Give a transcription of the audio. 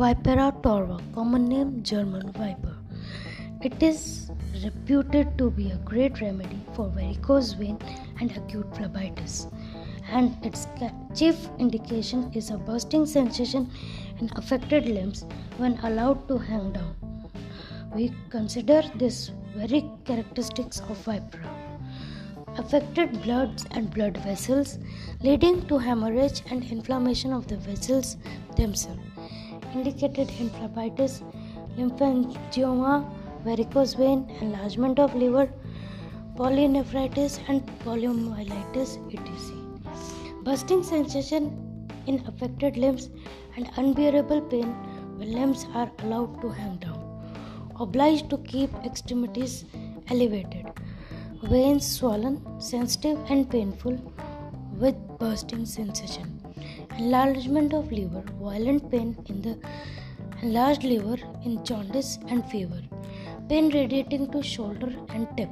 Vipera torva, common name German viper. It is reputed to be a great remedy for varicose vein and acute phlebitis, and its chief indication is a bursting sensation in affected limbs when allowed to hang down. We consider this very characteristics of vipera. Affected bloods and blood vessels, leading to hemorrhage and inflammation of the vessels themselves indicated in phlebitis, lymphangioma, varicose vein, enlargement of liver, polyneuritis, and poliomyelitis, etc. Bursting sensation in affected limbs and unbearable pain when limbs are allowed to hang down. Obliged to keep extremities elevated. Veins swollen, sensitive, and painful with bursting sensation enlargement of liver, violent pain in the enlarged liver in jaundice and fever, pain radiating to shoulder and tip.